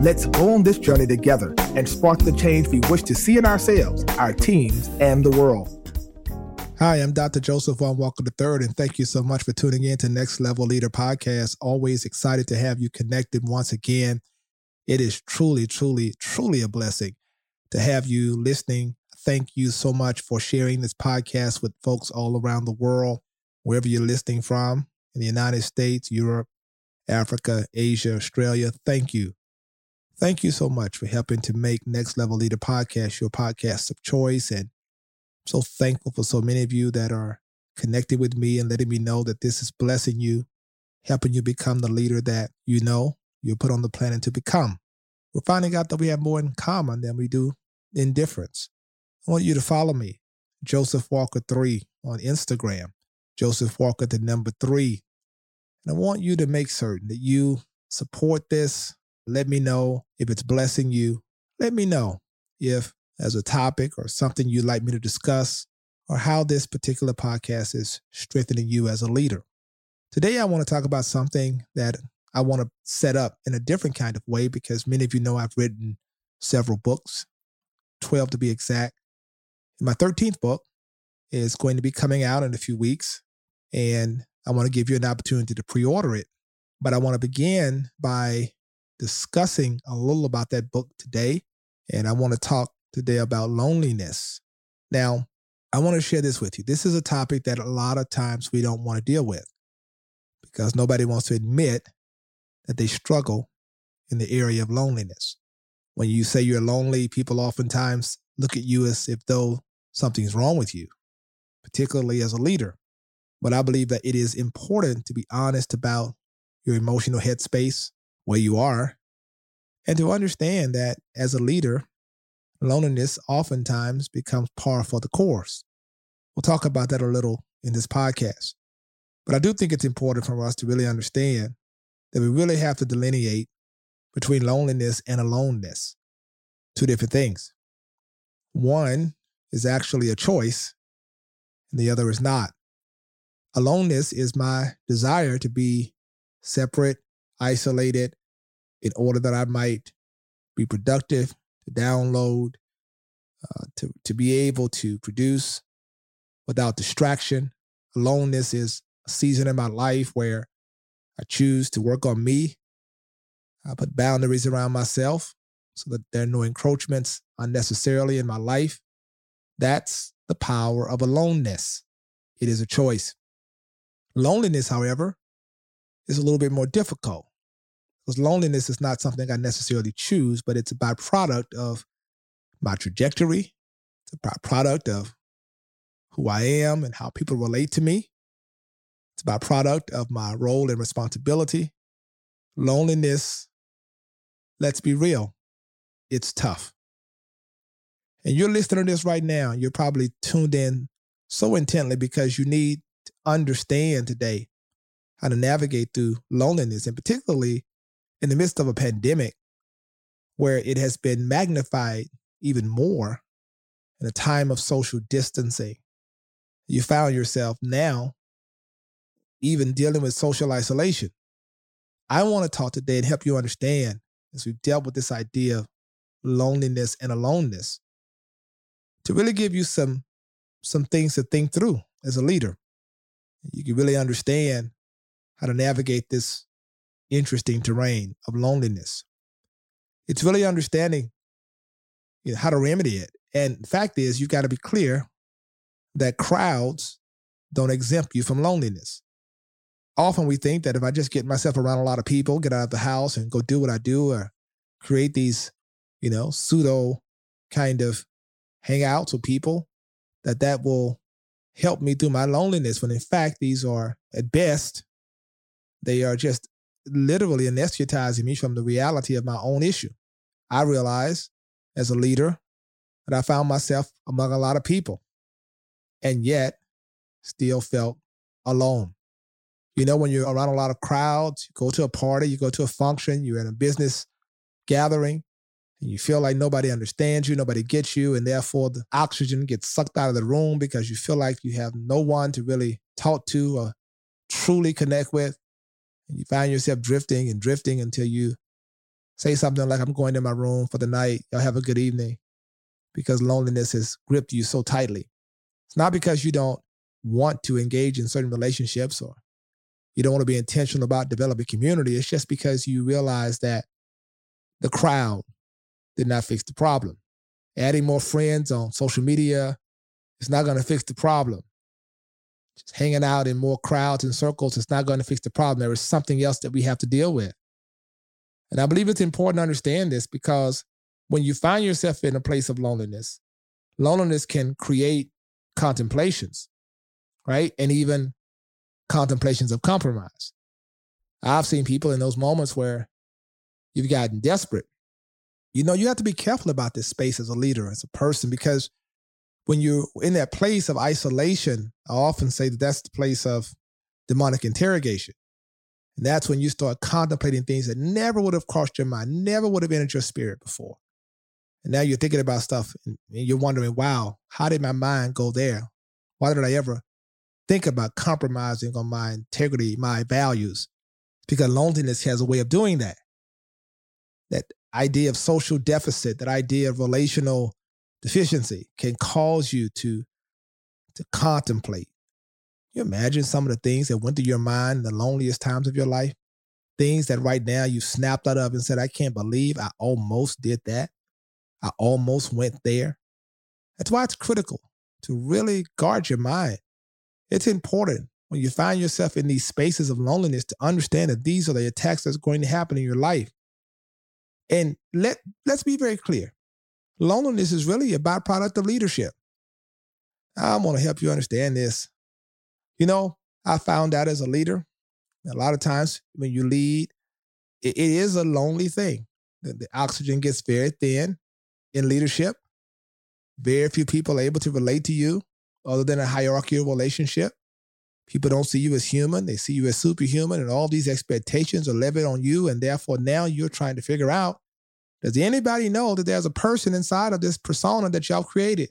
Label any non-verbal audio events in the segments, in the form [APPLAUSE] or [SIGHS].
Let's go on this journey together and spark the change we wish to see in ourselves, our teams, and the world. Hi, I'm Dr. Joseph Warren Walker III, and thank you so much for tuning in to Next Level Leader Podcast. Always excited to have you connected once again. It is truly, truly, truly a blessing to have you listening. Thank you so much for sharing this podcast with folks all around the world, wherever you're listening from in the United States, Europe, Africa, Asia, Australia. Thank you Thank you so much for helping to make Next Level Leader Podcast your podcast of choice. And I'm so thankful for so many of you that are connected with me and letting me know that this is blessing you, helping you become the leader that you know you're put on the planet to become. We're finding out that we have more in common than we do in difference. I want you to follow me, Joseph Walker 3 on Instagram, Joseph Walker the number 3. And I want you to make certain that you support this, let me know if it's blessing you. Let me know if as a topic or something you'd like me to discuss or how this particular podcast is strengthening you as a leader. Today, I want to talk about something that I want to set up in a different kind of way because many of you know I've written several books, 12 to be exact. My 13th book is going to be coming out in a few weeks, and I want to give you an opportunity to pre order it. But I want to begin by discussing a little about that book today. And I want to talk today about loneliness. Now, I want to share this with you. This is a topic that a lot of times we don't want to deal with because nobody wants to admit that they struggle in the area of loneliness. When you say you're lonely, people oftentimes look at you as if though something's wrong with you, particularly as a leader. But I believe that it is important to be honest about your emotional headspace, where you are, and to understand that as a leader, loneliness oftentimes becomes par for the course. We'll talk about that a little in this podcast. But I do think it's important for us to really understand that we really have to delineate between loneliness and aloneness, two different things. One is actually a choice, and the other is not. Aloneness is my desire to be separate isolated in order that I might be productive, to download, uh, to, to be able to produce without distraction. Aloneness is a season in my life where I choose to work on me. I put boundaries around myself so that there are no encroachments unnecessarily in my life. That's the power of aloneness. It is a choice. Loneliness, however, is a little bit more difficult. Because loneliness is not something I necessarily choose, but it's a byproduct of my trajectory. It's a byproduct of who I am and how people relate to me. It's a byproduct of my role and responsibility. Loneliness, let's be real, it's tough. And you're listening to this right now. You're probably tuned in so intently because you need to understand today how to navigate through loneliness, and particularly in the midst of a pandemic where it has been magnified even more in a time of social distancing. You found yourself now even dealing with social isolation. I want to talk today and help you understand as we've dealt with this idea of loneliness and aloneness to really give you some some things to think through as a leader. You can really understand how to navigate this interesting terrain of loneliness. It's really understanding you know, how to remedy it. And the fact is, you've got to be clear that crowds don't exempt you from loneliness. Often we think that if I just get myself around a lot of people, get out of the house and go do what I do, or create these, you know, pseudo kind of hangouts with people, that that will help me through my loneliness. When in fact, these are at best they are just literally anesthetizing me from the reality of my own issue. I realized as a leader that I found myself among a lot of people and yet still felt alone. You know, when you're around a lot of crowds, you go to a party, you go to a function, you're in a business gathering, and you feel like nobody understands you, nobody gets you, and therefore the oxygen gets sucked out of the room because you feel like you have no one to really talk to or truly connect with. And you find yourself drifting and drifting until you say something like, I'm going to my room for the night. Y'all have a good evening because loneliness has gripped you so tightly. It's not because you don't want to engage in certain relationships or you don't want to be intentional about developing community. It's just because you realize that the crowd did not fix the problem. Adding more friends on social media is not going to fix the problem. Just hanging out in more crowds and circles is not going to fix the problem. There is something else that we have to deal with. And I believe it's important to understand this because when you find yourself in a place of loneliness, loneliness can create contemplations, right? And even contemplations of compromise. I've seen people in those moments where you've gotten desperate. You know, you have to be careful about this space as a leader, as a person, because when you're in that place of isolation, I often say that that's the place of demonic interrogation. And that's when you start contemplating things that never would have crossed your mind, never would have entered your spirit before. And now you're thinking about stuff and you're wondering, wow, how did my mind go there? Why did I ever think about compromising on my integrity, my values? Because loneliness has a way of doing that. That idea of social deficit, that idea of relational deficiency can cause you to, to contemplate. You imagine some of the things that went through your mind in the loneliest times of your life? Things that right now you snapped out of and said, I can't believe I almost did that. I almost went there. That's why it's critical to really guard your mind. It's important when you find yourself in these spaces of loneliness to understand that these are the attacks that's going to happen in your life. And let let's be very clear. Loneliness is really a byproduct of leadership. I want to help you understand this. You know, I found out as a leader, a lot of times when you lead, it, it is a lonely thing. The, the oxygen gets very thin in leadership. Very few people are able to relate to you other than a hierarchical relationship. People don't see you as human, they see you as superhuman, and all these expectations are levied on you. And therefore, now you're trying to figure out does anybody know that there's a person inside of this persona that y'all created?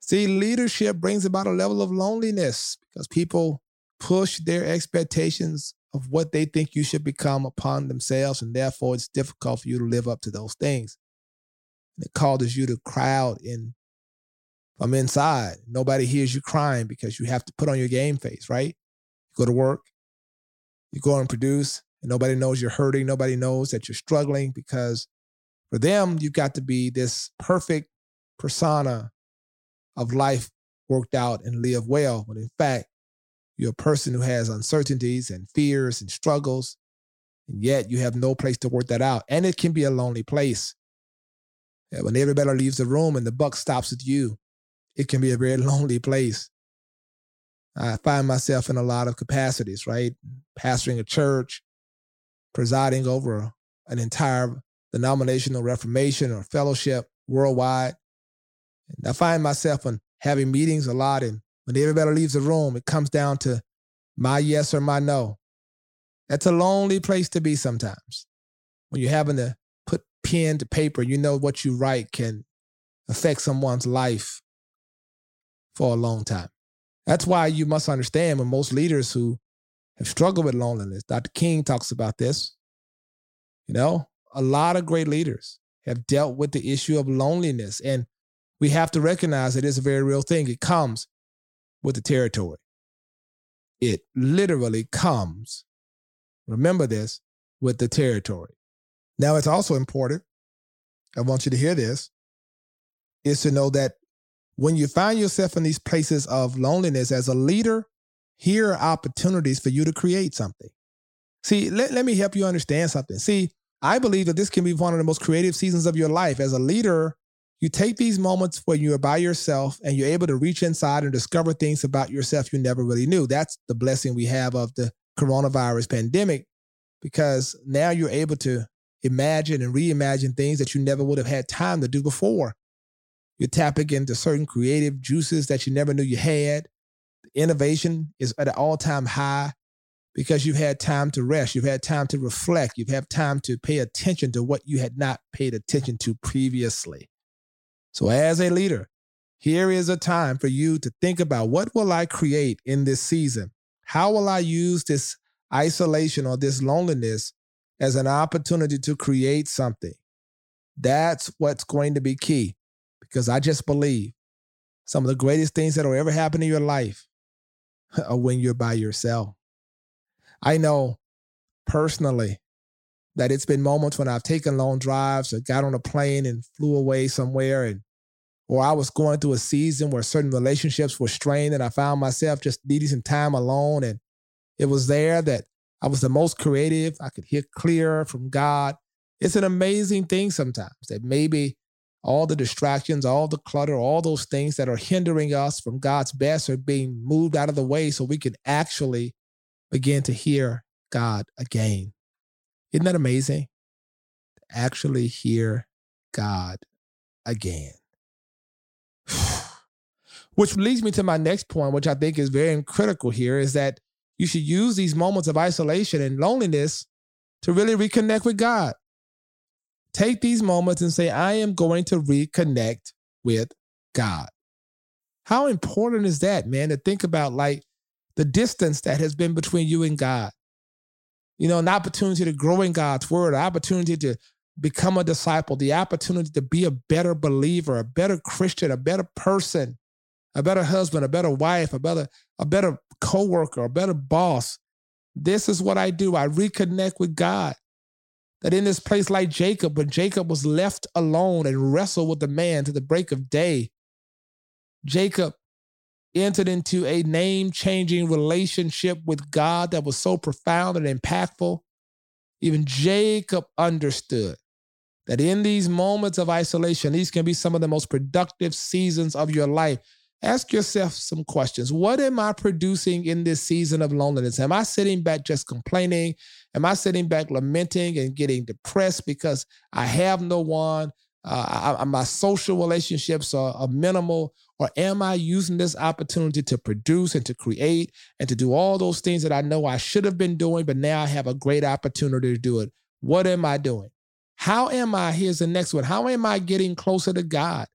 See, leadership brings about a level of loneliness because people push their expectations of what they think you should become upon themselves, and therefore it's difficult for you to live up to those things. And it causes you to crowd in from inside. Nobody hears you crying because you have to put on your game face, right? You go to work, you go and produce, and nobody knows you're hurting. Nobody knows that you're struggling because for them, you've got to be this perfect persona of life worked out and live well. When in fact, you're a person who has uncertainties and fears and struggles, and yet you have no place to work that out. And it can be a lonely place. When everybody leaves the room and the buck stops with you, it can be a very [LAUGHS] lonely place. I find myself in a lot of capacities, right? Pastoring a church, presiding over an entire denominational reformation or fellowship worldwide. And I find myself in having meetings a lot. And when everybody leaves the room, it comes down to my yes or my no. That's a lonely place to be sometimes. When you're having to put pen to paper, you know what you write can affect someone's life for a long time. That's why you must understand when most leaders who have struggled with loneliness, Dr. King talks about this. You know, a lot of great leaders have dealt with the issue of loneliness. And we have to recognize that it's a very real thing. It comes with the territory. It literally comes, remember this, with the territory. Now, it's also important, I want you to hear this, is to know that when you find yourself in these places of loneliness as a leader, here are opportunities for you to create something. See, let, let me help you understand something. See, I believe that this can be one of the most creative seasons of your life. As a leader, you take these moments when you're by yourself and you're able to reach inside and discover things about yourself you never really knew. That's the blessing we have of the coronavirus pandemic because now you're able to imagine and reimagine things that you never would have had time to do before. You're tapping into certain creative juices that you never knew you had. Innovation is at an all time high because you've had time to rest. You've had time to reflect. You've had time to pay attention to what you had not paid attention to previously. So, as a leader, here is a time for you to think about what will I create in this season? How will I use this isolation or this loneliness as an opportunity to create something? That's what's going to be key because I just believe some of the greatest things that will ever happen in your life [LAUGHS] when you're by yourself. I know personally that it's been moments when I've taken long drives or got on a plane and flew away somewhere and or I was going through a season where certain relationships were strained and I found myself just needing some time alone. And it was there that I was the most creative. I could hear clear from God. It's an amazing thing sometimes that maybe all the distractions, all the clutter, all those things that are hindering us from God's best are being moved out of the way so we can actually begin to hear God again. Isn't that amazing? To actually hear God again. [SIGHS] which leads me to my next point, which I think is very critical here, is that you should use these moments of isolation and loneliness to really reconnect with God. Take these moments and say, I am going to reconnect with God. How important is that, man, to think about like the distance that has been between you and God? You know, an opportunity to grow in God's word, an opportunity to become a disciple, the opportunity to be a better believer, a better Christian, a better person, a better husband, a better wife, a better, a better coworker, a better boss. This is what I do. I reconnect with God that in this place like Jacob, when Jacob was left alone and wrestled with the man to the break of day, Jacob entered into a name changing relationship with God that was so profound and impactful. Even Jacob understood that in these moments of isolation, these can be some of the most productive seasons of your life. Ask yourself some questions. What am I producing in this season of loneliness? Am I sitting back just complaining? Am I sitting back lamenting and getting depressed because I have no one? Uh, I, my social relationships are, are minimal. Or am I using this opportunity to produce and to create and to do all those things that I know I should have been doing, but now I have a great opportunity to do it? What am I doing? How am I? Here's the next one. How am I getting closer to God?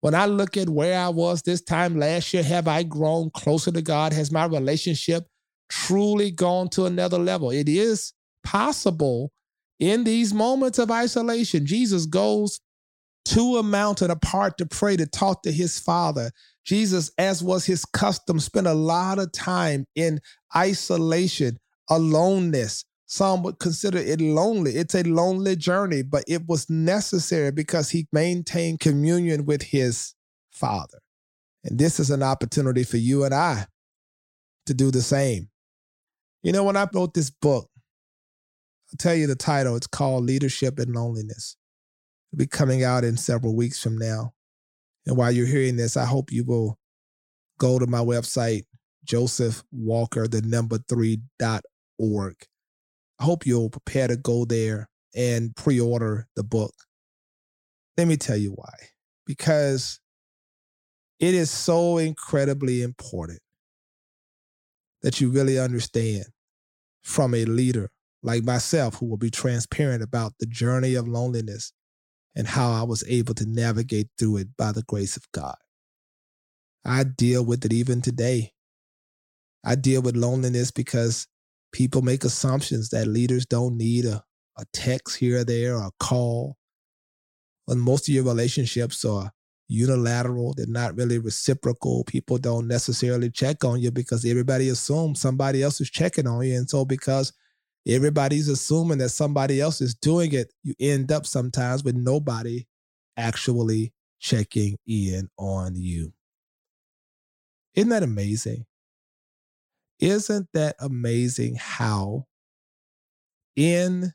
When I look at where I was this time last year, have I grown closer to God? Has my relationship truly gone to another level? It is possible in these moments of isolation. Jesus goes to a mountain apart to pray to talk to his father. Jesus, as was his custom, spent a lot of time in isolation, aloneness. Some would consider it lonely. It's a lonely journey, but it was necessary because he maintained communion with his father. And this is an opportunity for you and I to do the same. You know, when I wrote this book, I'll tell you the title. It's called Leadership and Loneliness. It'll be coming out in several weeks from now. And while you're hearing this, I hope you will go to my website, Joseph Walker, the number three dot org. I hope you'll prepare to go there and pre order the book. Let me tell you why. Because it is so incredibly important that you really understand from a leader like myself who will be transparent about the journey of loneliness and how I was able to navigate through it by the grace of God. I deal with it even today. I deal with loneliness because people make assumptions that leaders don't need a, a text here or there or a call. When most of your relationships are unilateral, they're not really reciprocal. People don't necessarily check on you because everybody assumes somebody else is checking on you. And so, because everybody's assuming that somebody else is doing it, you end up sometimes with nobody actually checking in on you. Isn't that amazing? Isn't that amazing how in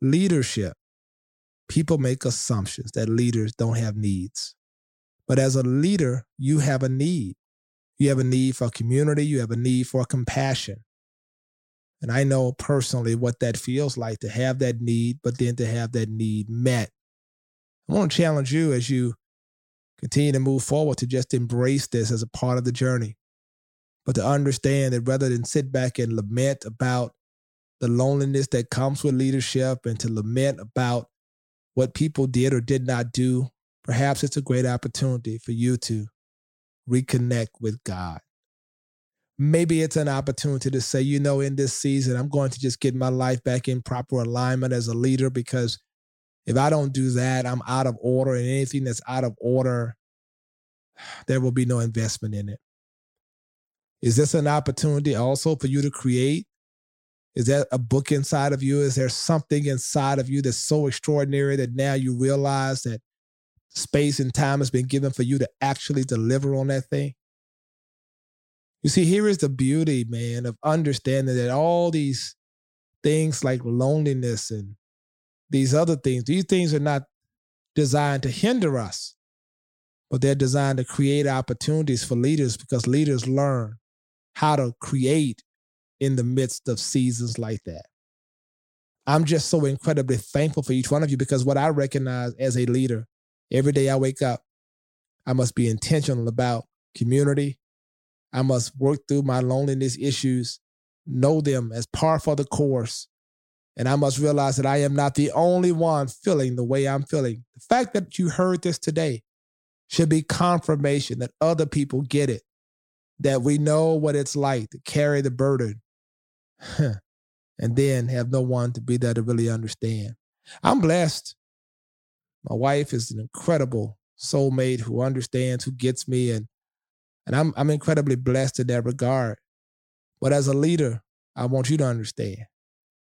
leadership, people make assumptions that leaders don't have needs. But as a leader, you have a need. You have a need for community, you have a need for compassion. And I know personally what that feels like to have that need, but then to have that need met. I want to challenge you as you Continue to move forward to just embrace this as a part of the journey. But to understand that rather than sit back and lament about the loneliness that comes with leadership and to lament about what people did or did not do, perhaps it's a great opportunity for you to reconnect with God. Maybe it's an opportunity to say, you know, in this season, I'm going to just get my life back in proper alignment as a leader because if I don't do that, I'm out of order, and anything that's out of order, [SIGHS] there will be no investment in it. Is this an opportunity also for you to create? Is that a book inside of you? Is there something inside of you that's so extraordinary that now you realize that space and time has been given for you to actually deliver on that thing? You see, here is the beauty, man, of understanding that all these things like loneliness and these other things, these things are not designed to hinder us, but they're designed to create opportunities for leaders because leaders learn how to create in the midst of seasons like that. I'm just so incredibly thankful for each one of you because what I recognize as a leader, every day I wake up, I must be intentional about community. I must work through my loneliness issues, know them as par for the course, and I must realize that I am not the only one feeling the way I'm feeling. The fact that you heard this today should be confirmation that other people get it, that we know what it's like to carry the burden and then have no one to be there to really understand. I'm blessed. My wife is an incredible soulmate who understands, who gets me, and and I'm I'm incredibly blessed in that regard. But as a leader, I want you to understand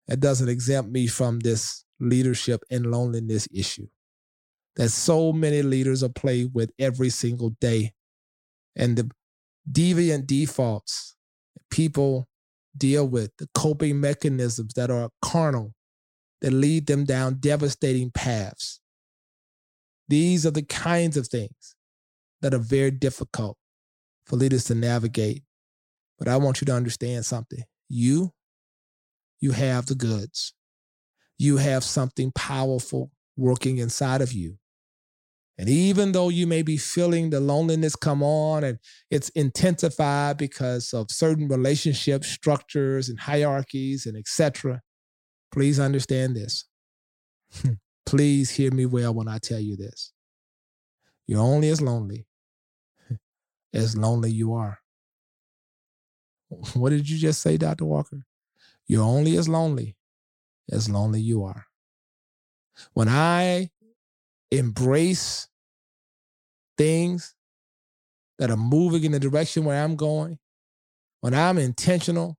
that doesn't exempt me from this leadership and loneliness issue that so many leaders are played with every single day. And the deviant defaults people deal with, the coping mechanisms that are carnal, that lead them down devastating paths. These are the kinds of things that are very difficult for leaders to navigate. But I want you to understand something. You you have the goods. You have something powerful working inside of you. And even though you may be feeling the loneliness come on and it's intensified because of certain relationship structures and hierarchies and etc., please understand this. [LAUGHS] please hear me well when I tell you this. You're only as lonely [LAUGHS] as lonely you are. What did you just say, Dr. Walker? You're only as lonely as lonely you are. When I embrace things that are moving in the direction where I'm going, when I'm intentional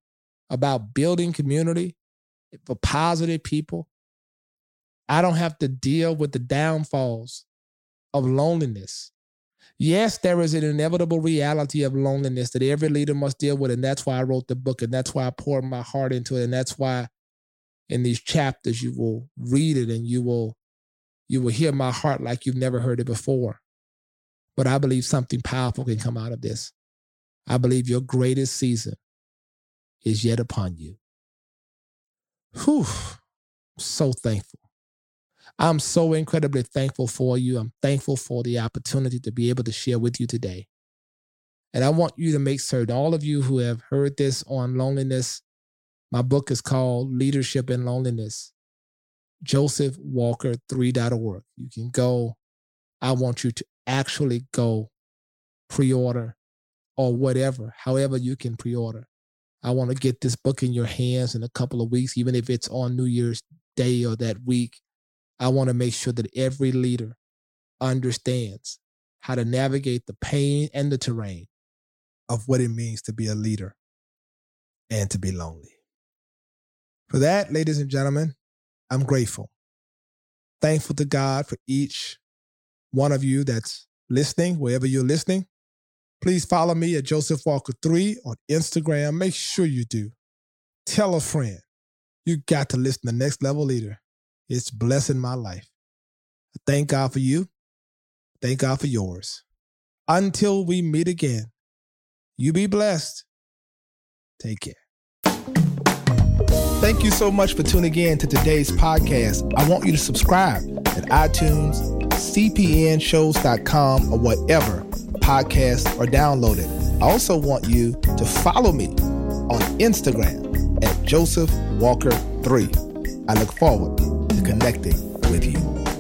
about building community for positive people, I don't have to deal with the downfalls of loneliness Yes, there is an inevitable reality of loneliness that every leader must deal with. And that's why I wrote the book. And that's why I poured my heart into it. And that's why in these chapters you will read it and you will you will hear my heart like you've never heard it before. But I believe something powerful can come out of this. I believe your greatest season is yet upon you. Whew. So thankful. I'm so incredibly thankful for you. I'm thankful for the opportunity to be able to share with you today. And I want you to make certain, all of you who have heard this on loneliness, my book is called Leadership in Loneliness. JosephWalker3.org. You can go. I want you to actually go pre order or whatever, however you can pre order. I want to get this book in your hands in a couple of weeks, even if it's on New Year's Day or that week. I want to make sure that every leader understands how to navigate the pain and the terrain of what it means to be a leader and to be lonely. For that, ladies and gentlemen, I'm grateful. Thankful to God for each one of you that's listening, wherever you're listening. Please follow me at Joseph Walker3 on Instagram. Make sure you do. Tell a friend. You got to listen to Next Level Leader. It's blessing my life. Thank God for you. Thank God for yours. Until we meet again, you be blessed. Take care. Thank you so much for tuning in to today's podcast. I want you to subscribe at iTunes, cpnshows.com, or whatever podcasts are downloaded. I also want you to follow me on Instagram at Joseph Walker 3. I look forward to connecting with you.